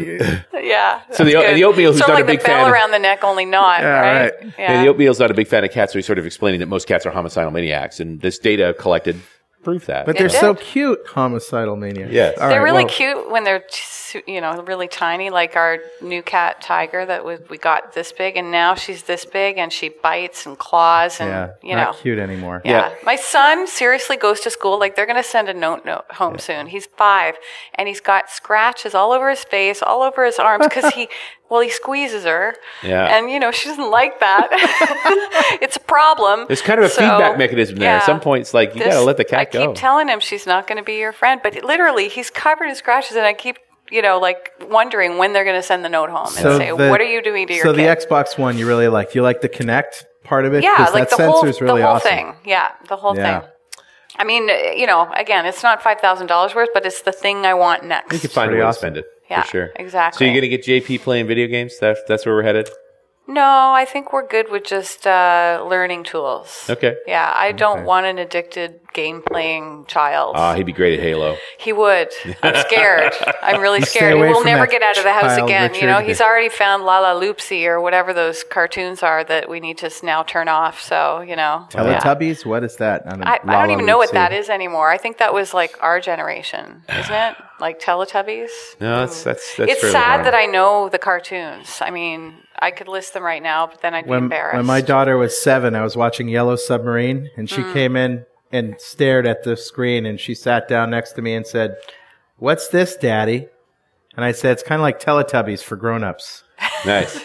yeah. So the- good. the oatmeal, who's sort not of a big the bell fan of- around the neck, only not. right? right. Yeah. Yeah, the oatmeal's not a big fan of cats, so he's sort of explaining that most cats are homicidal maniacs, and this data collected prove that. But It they're so cute, homicidal maniacs. Yes. All They're right, really well, cute when they're, t- you know, really tiny, like our new cat Tiger that we, we got this big, and now she's this big, and she bites and claws, and Yeah, you not know, cute anymore. Yeah. Yeah. My son seriously goes to school. Like they're going to send a note, note home soon. He's five and he's got scratches all over his face, all over his arms because he, well, he squeezes her. Yeah. And, you know, she doesn't like that. it's a problem. There's kind of a So, feedback mechanism there. yeah. At some points, like you This- gotta let the cat I go. keep telling him she's not going to be your friend, but literally he's covered in scratches and I keep, you know, like wondering when they're going to send the note home and say, the- what are you doing to your So kid? the Xbox One, you really like. You like the Kinect part of it? Yeah, 'Cause like that the whole, sensor's really the whole awesome. thing. Yeah, the whole Yeah. thing. I mean, uh, you know, again, it's not five thousand dollars worth, but it's the thing I want next. you can find a way awesome. to spend it. Yeah, for sure. exactly. So you're gonna get JP playing video games? That's that's where we're headed. No, I think we're good with just uh, learning tools. Okay. Yeah, I don't want an addicted game playing child. Ah, he'd be great at Halo. he would. I'm scared. I'm really stay scared. He will never get out of the house child, again. You know, he's already found Lalaloopsy or whatever those cartoons are that we need to now turn off. So, you know. yeah. Teletubbies? What is that? don't- I, I don't even know what Lala that Loopsy. is anymore. I think that was like our generation, isn't it? Like Teletubbies. No, that's that's that's. it's sad modern. that I know the cartoons. I mean, I could list them right now, but then I'd be embarrassed. when my daughter was seven, I was watching Yellow Submarine, and Mm. she came in and stared at the screen, and she sat down next to me and said, "What's this, Daddy?" And I said, "It's kind of like Teletubbies for grown-ups." nice.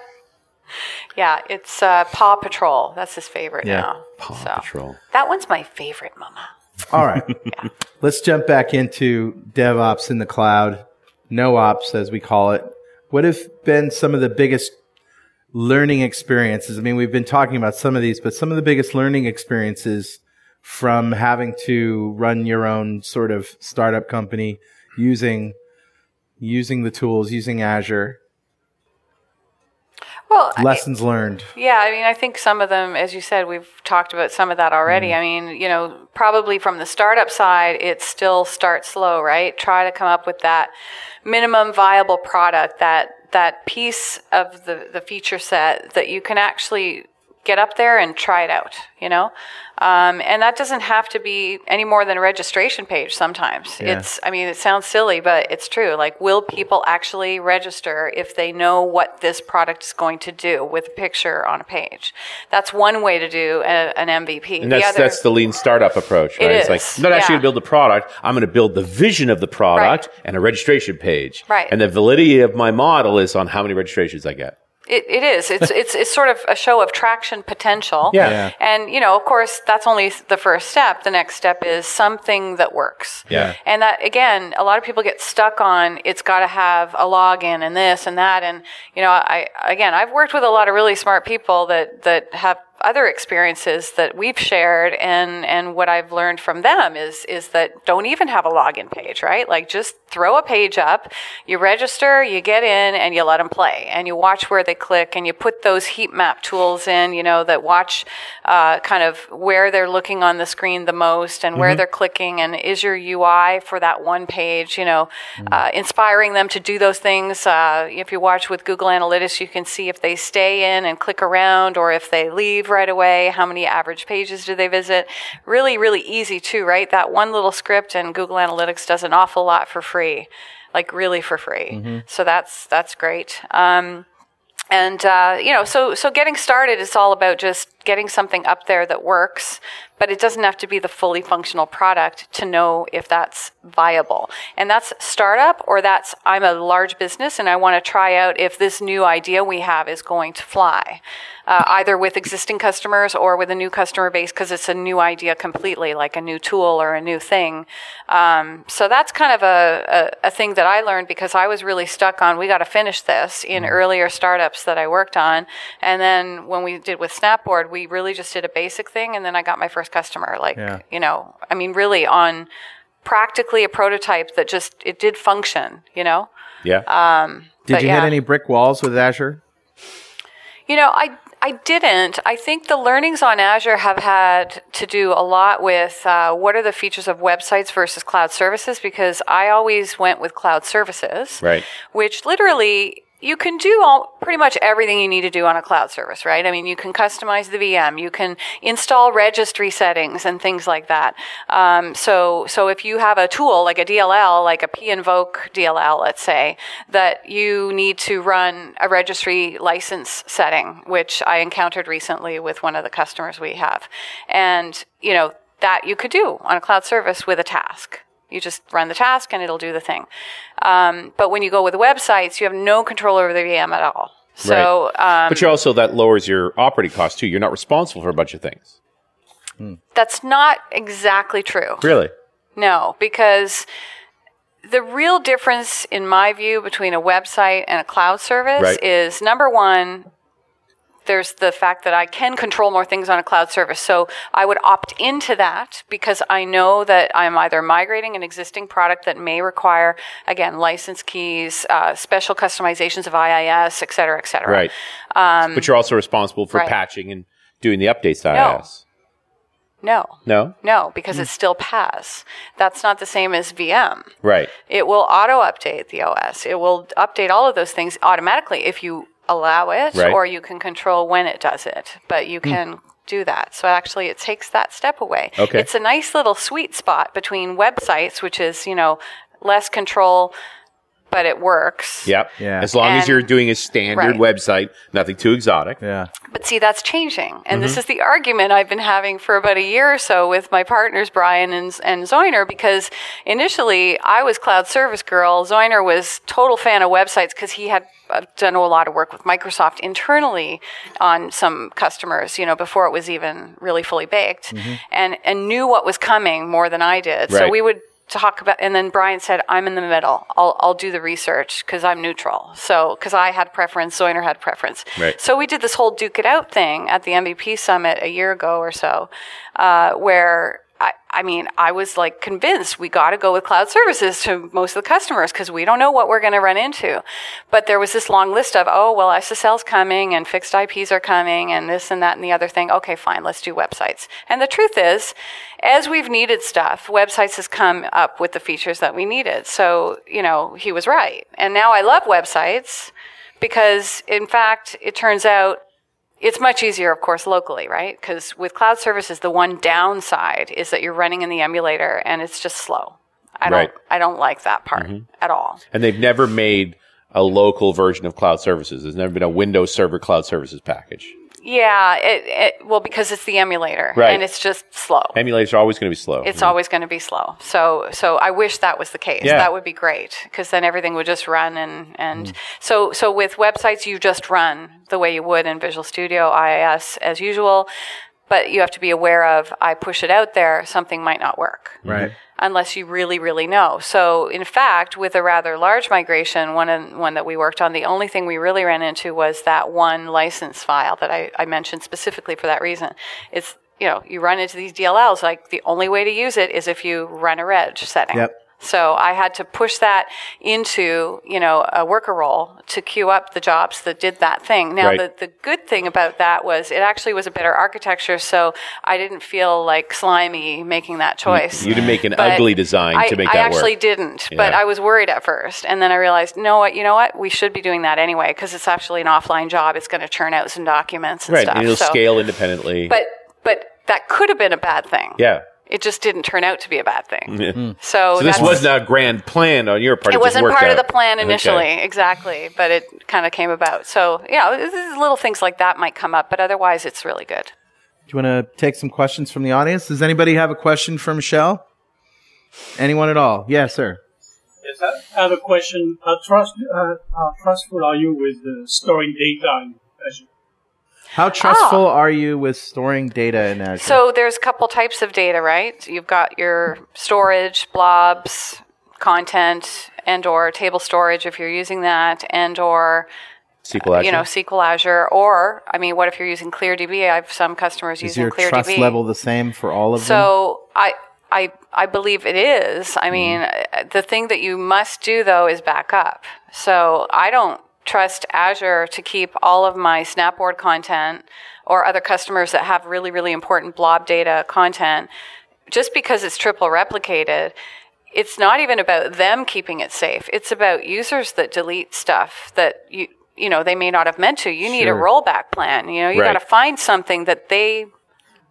yeah, it's uh, Paw Patrol. That's his favorite Yeah. now. Paw So, Patrol. That one's my favorite, Mama. All right, let's jump back into DevOps in the cloud, no ops as we call it. What have been some of the biggest learning experiences? I mean, we've been talking about some of these, but some of the biggest learning experiences from having to run your own sort of startup company using using the tools, using Azure. Well, I- Lessons learned. Yeah, I mean, I think some of them, as you said, we've talked about some of that already. Mm-hmm. I mean, you know, probably from the startup side, it's still start slow, right? Try to come up with that minimum viable product, that that piece of the the feature set that you can actually get up there and try it out, you know? Um, and that doesn't have to be any more than a registration page sometimes. Yeah. It's, I mean, it sounds silly, but it's true. Like, will people actually register if they know what this product is going to do with a picture on a page? That's one way to do a, an MVP. And that's the other, that's the lean startup approach, right? It it's like I'm not actually going to build the product. I'm going to build the vision of the product Right. and a registration page. Right. And the validity of my model is on how many registrations I get. It, it is. It's, it's, it's sort of a show of traction potential. Yeah. Yeah. And, you know, of course, that's only the first step. The next step is something that works. Yeah. And that, again, a lot of people get stuck on it's got to have a login and this and that. And, you know, I, again, I've worked with a lot of really smart people that, that have other experiences that we've shared and and what I've learned from them is is that don't even have a login page, right? Like just throw a page up, you register, you get in and you let them play and you watch where they click and you put those heat map tools in, you know, that watch uh, kind of where they're looking on the screen the most and where they're clicking and is your UI for that one page, you know, uh, inspiring them to do those things. Uh, if you watch with Google Analytics, you can see if they stay in and click around or if they leave right away, how many average pages do they visit. Really, really easy too, right? That one little script and Google Analytics does an awful lot for free, like really for free. So that's, that's great. Um, and uh, you know so so getting started is all about just getting something up there that works but it doesn't have to be the fully functional product to know if that's viable. And that's startup or that's i'm a large business and i want to try out if this new idea we have is going to fly uh, either with existing customers or with a new customer base because it's a new idea completely like a new tool or a new thing. Um, so that's kind of a, a, a thing that i learned because i was really stuck on we got to finish this in earlier startups that i worked on. And then when we did with snapboard we really just did a basic thing and then i got my first customer like Yeah. you know i mean really on practically a prototype that just it did function you know Yeah. Did you yeah. hit any brick walls with Azure? You know, I I didn't. I think the learnings on Azure have had to do a lot with uh, what are the features of websites versus cloud services because I always went with cloud services, Right. Which literally you can do all pretty much everything you need to do on a cloud service, right? I mean, you can customize the VM, you can install registry settings and things like that. Um, so, so if you have a tool like a DLL, like a pinvoke DLL, let's say, that you need to run a registry license setting, which I encountered recently with one of the customers we have, and you know that you could do on a cloud service with a task. You just run the task and it'll do the thing. Um, but when you go with websites, you have no control over the VM at all. So, um, But you're also that lowers your operating cost too. You're not responsible for a bunch of things. that's not exactly true. Really? No, because the real difference, in my view, between a website and a cloud service Right. is number one, there's the fact that I can control more things on a cloud service. So I would opt into that because I know that I'm either migrating an existing product that may require, again, license keys, uh, special customizations of IIS, et cetera, et cetera. Right. but you're also responsible for Um, right. patching and doing the updates to No. iOS. No. No? No, because it's still PaaS. That's not the same as VM. Right. It will auto update the OS. It will update all of those things automatically if you allow it, Right. or you can control when it does it. But you can do that. So actually, it takes that step away. Okay. It's a nice little sweet spot between websites, which is, you know, less control, but it works. Yep. Yeah. As long as you're doing a standard Right. website, nothing too exotic. Yeah. But see, that's changing. And Mm-hmm. this is the argument I've been having for about a year or so with my partners, Brian and, and Zoiner, because initially I was cloud service girl. Zoiner was total fan of websites because he had done a lot of work with Microsoft internally on some customers, you know, before it was even really fully baked and, and knew what was coming more than I did. So Mm-hmm. We would talk about, and then Brian said, I'm in the middle. I'll, I'll do the research because I'm neutral. So, because I had preference, Zoiner had preference. Right. So we did this whole Duke It Out thing at the MVP Summit a year ago or so, uh, where I, I mean, I was like convinced we got to go with cloud services to most of the customers because we don't know what we're going to run into. But there was this long list of, oh, well, SSL's coming and fixed IPs are coming and this and that and the other thing. Okay, fine, let's do websites. And the truth is, as we've needed stuff, websites has come up with the features that we needed. So, you know, he was right. And now I love websites because, in fact, it turns out it's much easier, of course, locally, right? Because with cloud services, the one downside is that you're running in the emulator and it's just slow. I don't, I don't like that part mm-hmm. at all. And they've never made a local version of cloud services. There's never been a Windows Server cloud services package. Yeah, it, it well because it's the emulator Right. and it's just slow. Emulators are always going to be slow. It's always going to be slow. So, so I wish that was the case. Yeah. That would be great because then everything would just run and and Mm. so so with websites you just run the way you would in Visual Studio IIS as usual, but you have to be aware of I push it out there, something might not work Right. Unless you really, really know. So, in fact, with a rather large migration, one one that we worked on, the only thing we really ran into was that one license file that I, I mentioned specifically for that reason. It's you know you run into these DLLs like the only way to use it is if you run a reg setting. Yep. So I had to push that into, you know, a worker role to queue up the jobs that did that thing. Now, Right. the, the good thing about that was it actually was a better architecture, so I didn't feel like slimy making that choice. You didn't make an But ugly design I, to make I that work. I actually didn't, but Yeah. I was worried at first, and then I realized, no, what, you know what, we should be doing that anyway because it's actually an offline job. It's going to churn out some documents and Right. stuff. And it'll so, scale independently. but but that could have been a bad thing. yeah. It just didn't turn out to be a bad thing. Mm. So, So this was not a grand plan on your part. it just wasn't worked part of the plan Okay. initially, exactly, but it kind of came about. So, yeah, little things like that might come up, but otherwise, it's really good. Do you want to take some questions from the audience? Does anybody have a question for Michele? Anyone at all? Yes, sir. Yes, I have a question. How trust, uh, how trustful are you with uh, storing data in Azure? How trustful are you with storing data in Azure? So, there's a couple types of data, right? You've got your storage, blobs, content, and or table storage if you're using that, and or SQL Azure. you know Azure. SQL Azure, or I mean, what if you're using ClearDB? I have some customers is using your ClearDB. trust level the same for all of them? So I, I, I believe it is. I mean, Mm-hmm. uh, the thing that you must do though is back up. So I don't trust Azure to keep all of my Snapboard content or other customers that have really, really important blob data content just because it's triple replicated. it's not even about them keeping it safe. It's about users that delete stuff that you you know they may not have meant to. You need a rollback plan. You know, you Right. got to find something that they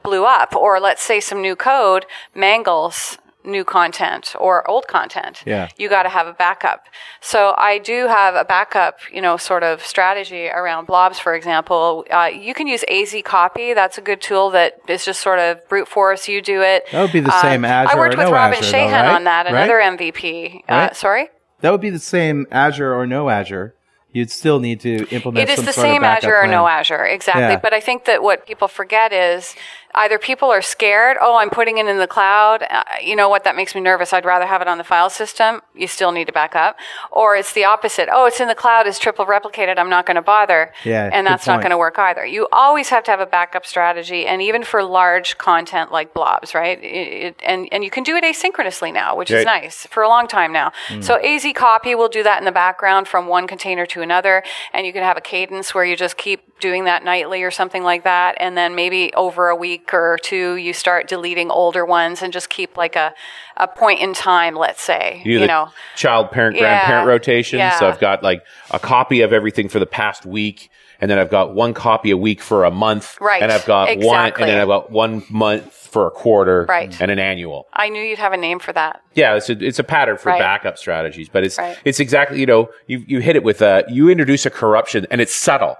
blew up, or let's say some new code mangles new content or old content. Yeah. You got to have a backup. So I do have a backup, you know, sort of strategy around blobs, for example. Uh, you can use AzCopy. That's a good tool that is just sort of brute force. You do it. That would be the Uh, same Azure I worked or with no Robin Azure, though, Shahan right? on that, Right? another MVP. Uh, Right? sorry? That would be the same Azure or no Azure. You'd still need to implement It is the same Azure or no Azure, exactly. Yeah. But I think that what people forget is either people are scared, oh, I'm putting it in the cloud. Uh, you know what? That makes me nervous. I'd rather have it on the file system. You still need to back up. Or it's the opposite. Oh, it's in the cloud. It's triple replicated. I'm not going to bother. Yeah, And that's not going to work either. You always have to have a backup strategy. And even for large content like blobs, right? It, it, and, and you can do it asynchronously now, which is nice for a long time now. So AZ copy will do that in the background from one container to another. And you can have a cadence where you just keep doing that nightly or something like that. And then maybe over a week or two, you start deleting older ones and just keep like a, a point in time, let's say, You, you, know. child parent Yeah. grandparent rotation. So I've got like a copy of everything for the past week, and then I've got one copy a week for a month, Right. And I've got one, and then I've got one month for a quarter, Right. And an annual. I knew you'd have a name for that. Yeah, it's a, it's a pattern for Right. backup strategies, but it's Right. it's exactly you know you you hit it with a you introduce a corruption and it's subtle.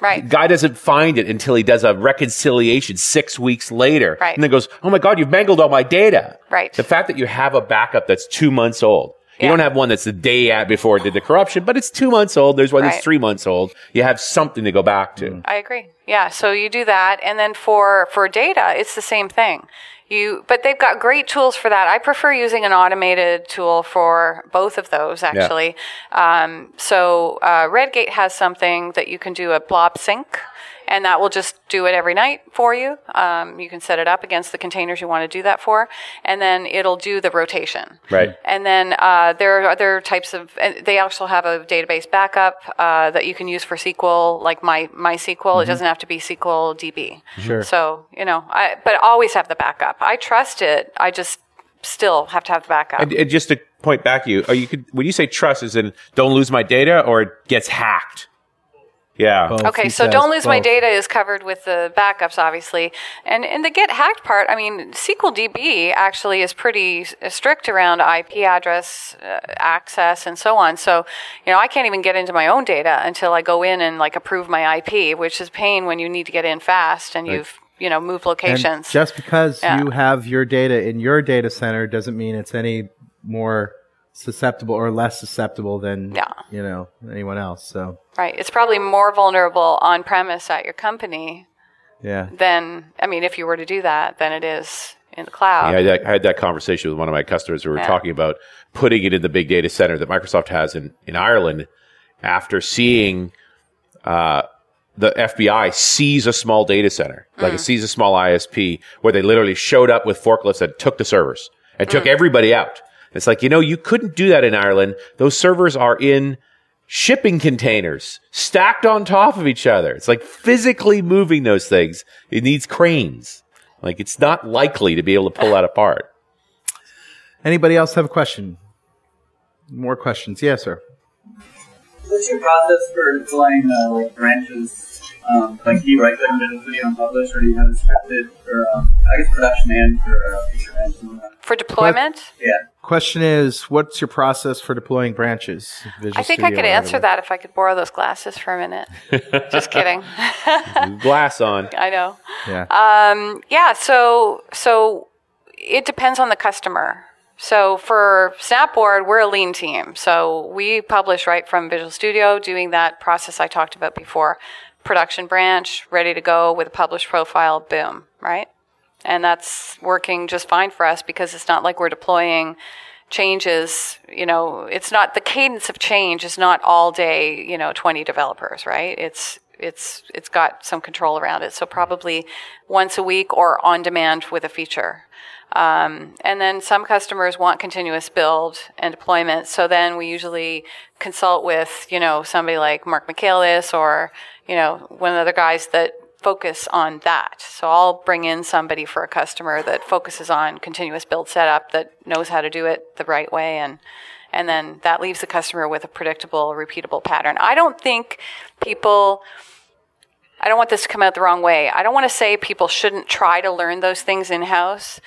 Right. Guy doesn't find it until he does a reconciliation six weeks later, Right. and then goes, "Oh my god, you've mangled all my data." Right. The fact that you have a backup that's two months old. You Yeah. don't have one that's the day at before it did the corruption, but it's two months old. There's one that's three months old. You have something to go back to. I agree. Yeah, so you do that, and then for for data, it's the same thing. You, but they've got great tools for that. I prefer using an automated tool for both of those, actually. Um, so uh, Redgate has something that you can do a blob sync, and that will just do it every night for you. Um, you can set it up against the containers you want to do that for, and then it'll do the rotation. Right. And then uh, there are other types of. And they also have a database backup uh, that you can use for SQL, like my MySQL. It doesn't have to be SQL DB. Sure. So you know, I but always have the backup. I trust it. I just still have to have the backup. And, and just to point back you, you could when you say trust is in don't lose my data or it gets hacked. Yeah. Both, Okay, so says, don't lose my data is covered with the backups, obviously, and and the get hacked part. I mean, SQL DB actually is pretty strict around IP address uh, access and so on. So, you know, I can't even get into my own data until I go in and like approve my IP, which is pain when you need to get in fast and you've you know moved And locations. just because Yeah. you have your data in your data center doesn't mean it's any more susceptible or less susceptible than Yeah. you know anyone else. So right, it's probably more vulnerable on premise at your company yeah, than I mean, if you were to do that, than it is in the cloud. Yeah, I, had that, I had that conversation with one of my customers who were Yeah. talking about putting it in the big data center that Microsoft has in, in Ireland after seeing uh, the FBI seize a small data center, like it sees a small ISP, where they literally showed up with forklifts and took the servers and took everybody out. It's like, you know, you couldn't do that in Ireland. Those servers are in shipping containers stacked on top of each other. It's like physically moving those things. It needs cranes. Like it's not likely to be able to pull that apart. Anybody else have a question? More questions? Yes, sir. What's your process for deploying uh, like branches? Um, like, do you right click on digital video and publish, or do you have it scripted for, um, I guess, production and for uh, feature branches and? For deployment, Yeah. Question is, what's your process for deploying branches? Visual I think I could answer that if I could borrow those glasses for a minute. Just kidding. Glass on. I know. Yeah. Um, yeah. So so it depends on the customer. So for Snapboard, we're a lean team. So we publish right from Visual Studio, doing that process I talked about before. Production branch, ready to go with a published profile, boom, right? And that's working just fine for us because it's not like we're deploying changes, you know, it's not the cadence of change is not all day, you know, 20 developers, right? It's it's it's got some control around it. So probably once a week or on demand with a feature. Um, and then some customers want continuous build and deployment. So then we usually consult with, you know, somebody like Mark Michaelis or, you know, one of the other guys that focus on that. So I'll bring in somebody for a customer that focuses on continuous build setup that knows how to do it the right way and and then that leaves the customer with a predictable, repeatable pattern. I don't think people I don't want this to come out the wrong way. I don't want to say people shouldn't try to learn those things in house,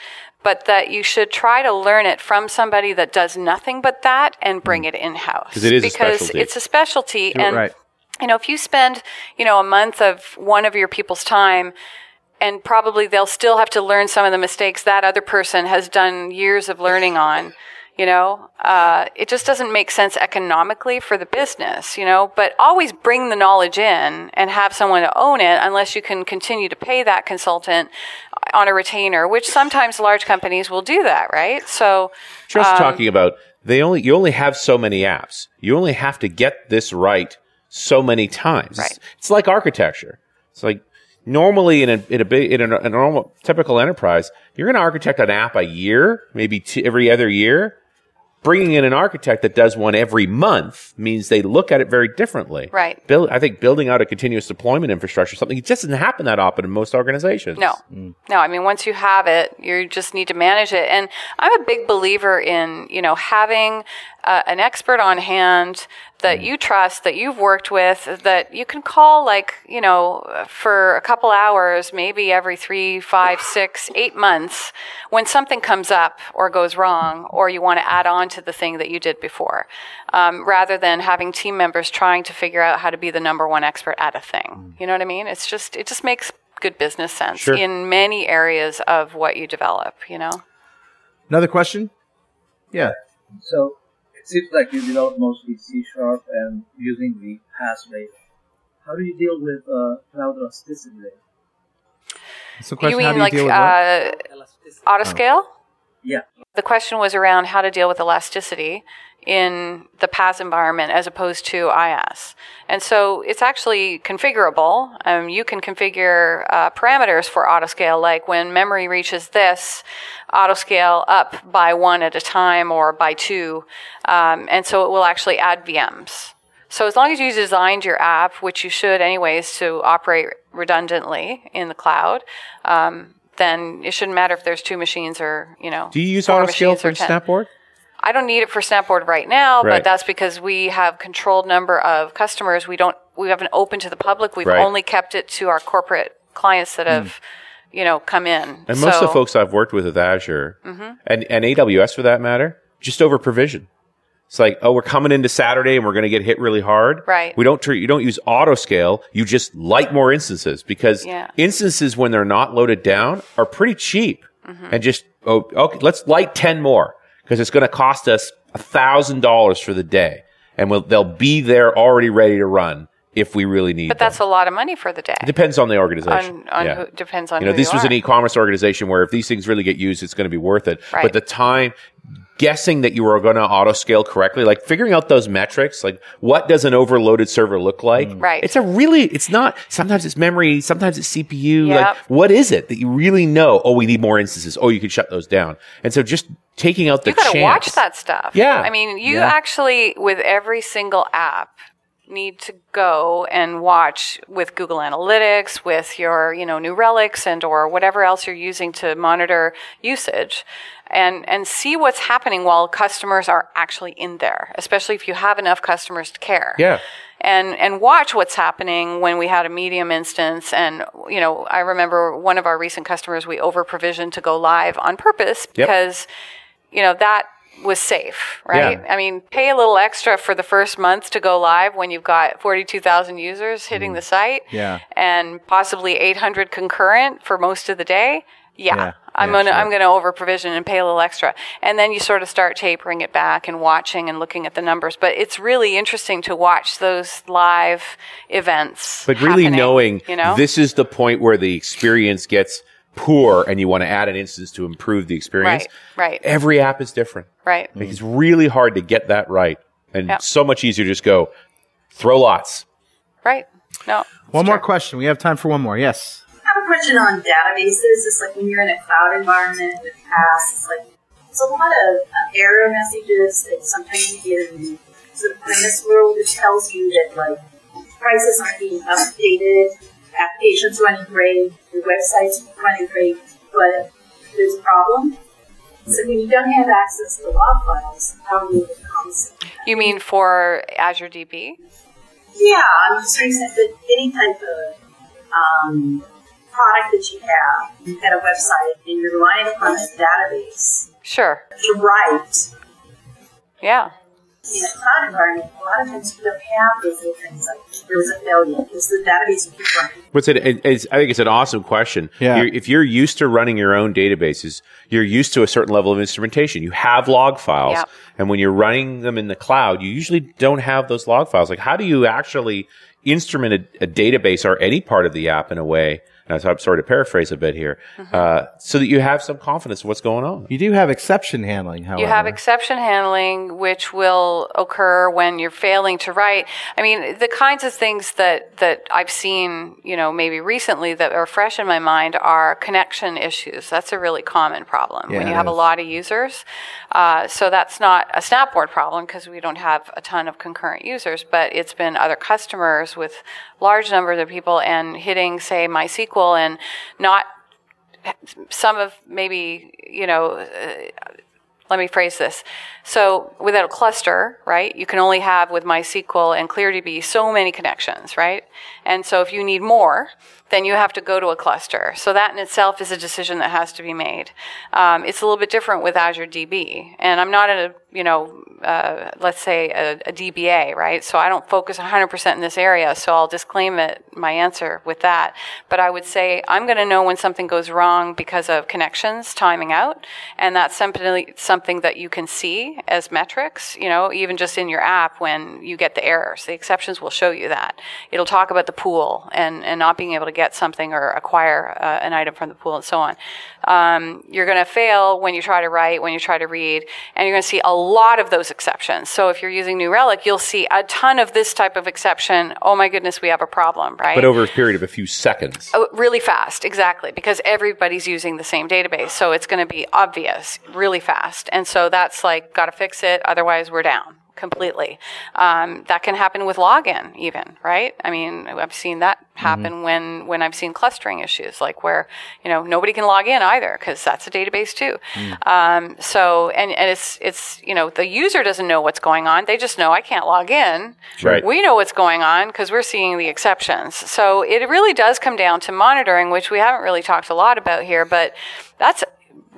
but that you should try to learn it from somebody that does nothing but that and bring it in house. 'Cause it is a because specialty. it's a specialty. And right. you know, if you spend, you know, a month of one of your people's time and probably they'll still have to learn some of the mistakes that other person has done years of learning on, you know, uh, it just doesn't make sense economically for the business, you know, but always bring the knowledge in and have someone to own it unless you can continue to pay that consultant on a retainer, which sometimes large companies will do that, right? So, Just um, talking about they only you only have so many apps. You only have to get this right so many times. Right. It's, it's like architecture. It's like normally in a in a big in a, a normal typical enterprise, you're going to architect an app a year, maybe two, every other year. Bringing in an architect that does one every month means they look at it very differently. Right. Build, I think building out a continuous deployment infrastructure, something it just doesn't happen that often in most organizations. No, mm. no. I mean, once you have it, you just need to manage it. And I'm a big believer in you know having uh, an expert on hand that you trust, that you've worked with, that you can call like you know for a couple hours, maybe every three, five, six, eight months, when something comes up or goes wrong, or you want to add on to the thing that you did before, um, rather than having team members trying to figure out how to be the number one expert at a thing. You know what I mean? It's just it just makes good business sense Sure. in many areas of what you develop, you know? Another question? Yeah. So it seems like you develop mostly C sharp and using the pass rate. How do you deal with uh, cloud elasticity? So question, you how mean do you like deal with what? uh, autoscale? Yeah. The question was around how to deal with elasticity in the PaaS environment as opposed to IaaS. And so it's actually configurable. Um, you can configure uh, parameters for autoscale, like when memory reaches this, autoscale up by one at a time or by two. Um, and so it will actually add VMs. So as long as you designed your app, which you should anyways, to operate redundantly in the cloud, um, then it shouldn't matter if there's two machines or you know. Do you use autoscale for or Snapboard? I don't need it for Snapboard right now, Right. but that's because we have controlled number of customers. We don't. We haven't opened to the public. We've Right. Hmm. only kept it to our corporate clients that have, you know, come in. And most of the folks I've worked with with Azure Mm-hmm. and, and AWS for that matter, just over provision. It's like, oh, we're coming into Saturday and we're going to get hit really hard. Right. We don't, tr- you don't use auto scale. You just light more instances because Yeah. instances when they're not loaded down are pretty cheap Mm-hmm. and just, oh, okay, let's light 10 more because it's going to cost us a thousand dollars for the day and we'll, they'll be there already ready to run if we really need them. But them. that's a lot of money for the day. It depends on the organization. On, on Yeah. who, depends on You know, who this you was are. an e-commerce organization where if these things really get used, it's going to be worth it. Right. But the time guessing that you are going to auto scale correctly, like figuring out those metrics, like what does an overloaded server look like? Mm. Right. It's a really, it's not, sometimes it's memory, sometimes it's CPU. Yep. Like what is it that you really know? Oh, we need more instances. Oh, you can shut those down. And so just taking out the you got to chance. watch that stuff. Yeah. I mean, you Yeah. actually, with every single app, need to go and watch with Google Analytics, with your, you know, New Relics and or whatever else you're using to monitor usage and, and see what's happening while customers are actually in there, especially if you have enough customers to care Yeah. and and watch what's happening when we had a medium instance and you know i remember one of our recent customers we over provisioned to go live on purpose Yep. because you know that was safe right Yeah. i mean pay a little extra for the first month to go live when you've got 42000 users hitting mm. the site Yeah. and possibly 800 concurrent for most of the day yeah, Yeah. I'm Yeah, gonna sure. I'm gonna over provision and pay a little extra, and then you sort of start tapering it back and watching and looking at the numbers. But it's really interesting to watch those live events. But really knowing you know, this is the point where the experience gets poor and you want to add an instance to improve the experience. Right, right. Every app is different. right? Like it's really hard to get that right. And Yeah. so much easier to just go throw lots. Right. No. One more true. question. We have time for one more. Yes. I have a question on databases. It's like when you're in a cloud environment with PaaS, it's like it's a lot of uh, error messages that sometimes you get in the sort of premise world that tells you that like prices aren't being updated, application application's running great, your website's running great, but there's a problem. So when you don't have access to log files, how do you it? You mean for Azure DB? Yeah, I'm just trying to say that any type of um, product that you have, you've got a website, and you're relying upon a database Sure. to write Yeah. in a cloud environment, a lot of times you don't have those little things like there was a failure, because the database will keep running. What's it, it- it's, I think it's an awesome question. Yeah. You're, if you're used to running your own databases, you're used to a certain level of instrumentation. You have log files. Yep. And when you're running them in the cloud, you usually don't have those log files. Like, how do you actually instrument a, a database or any part of the app in a way? And so I'm sorry to paraphrase a bit here, Mm-hmm. uh, so that you have some confidence in what's going on. You do have exception handling, however. You have exception handling, which will occur when you're failing to write. I mean, the kinds of things that, that I've seen, you know, maybe recently that are fresh in my mind are connection issues. That's a really common problem when you it have a lot of users. Uh, so that's not a Snapboard problem because we don't have a ton of concurrent users, but it's been other customers with large numbers of people and hitting, say, MySQL and not some of maybe you know uh, let me phrase this. So without a cluster right you can only have with mysql and cleardb so many connections right? And so if you need more then you have to go to a cluster. So that in itself is a decision that has to be made. Um, it's a little bit different with azure db and i'm not a you know uh, let's say a, a dba right? So i don't focus 100% in this area so i'll disclaim it my answer with that. But i would say i'm going to know when something goes wrong because of connections timing out and that's something something that you can see as metrics you know even just in your app when you get the errors. The exceptions will show you that. It'll talk about the pool and and not being able to get something or acquire uh, an item from the pool and so on um, you're going to fail when you try to write when you try to read and you're going to see a lot of those exceptions so if you're using new relic you'll see a ton of this type of exception oh my goodness we have a problem right But over a period of a few seconds. Oh, really fast, exactly, because everybody's using the same database. So it's going to be obvious really fast. And so that's like, got to fix it, otherwise we're down completely. Um, that can happen with login even, right? I mean, I've seen that happen when, when I've seen clustering issues, like where, you know, nobody can log in either because that's a database too. Um, so, and, and it's, it's, you know, the user doesn't know what's going on. They just know I can't log in. Right. We know what's going on because we're seeing the exceptions. So it really does come down to monitoring, which we haven't really talked a lot about here, but that's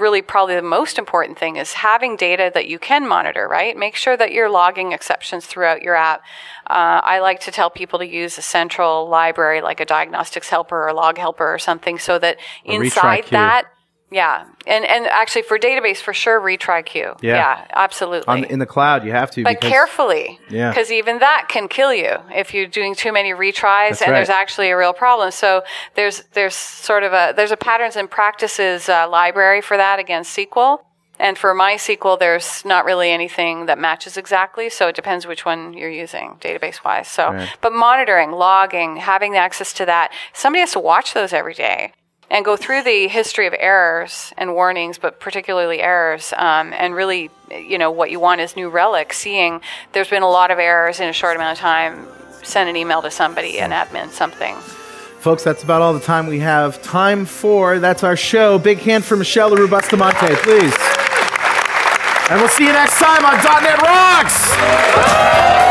really probably the most important thing is having data that you can monitor, right? Make sure that you're logging exceptions throughout your app. Uh, I like to tell people to use a central library like a diagnostics helper or log helper or something so that inside that, yeah. And, and actually for database, for sure, retry queue. Yeah. absolutely On, in the cloud, you have to. but carefully Yeah. because even that can kill you if you're doing too many retries That's and right. there's actually a real problem so there's there's sort of a there's a patterns and practices uh, library for that against sql and for MySQL, there's not really anything that matches exactly, so it depends which one you're using database wise. So, Right. but monitoring, logging, having access to that, somebody has to watch those every day and go through the history of errors and warnings, but particularly errors, um, and really, you know, what you want is New Relic, seeing there's been a lot of errors in a short amount of time. Send an email to somebody, an admin, something. Folks, that's about all the time we have time for. That's our show. Big hand for Michele Leroux Bustamante, please. And we'll see you next time on .NET Rocks!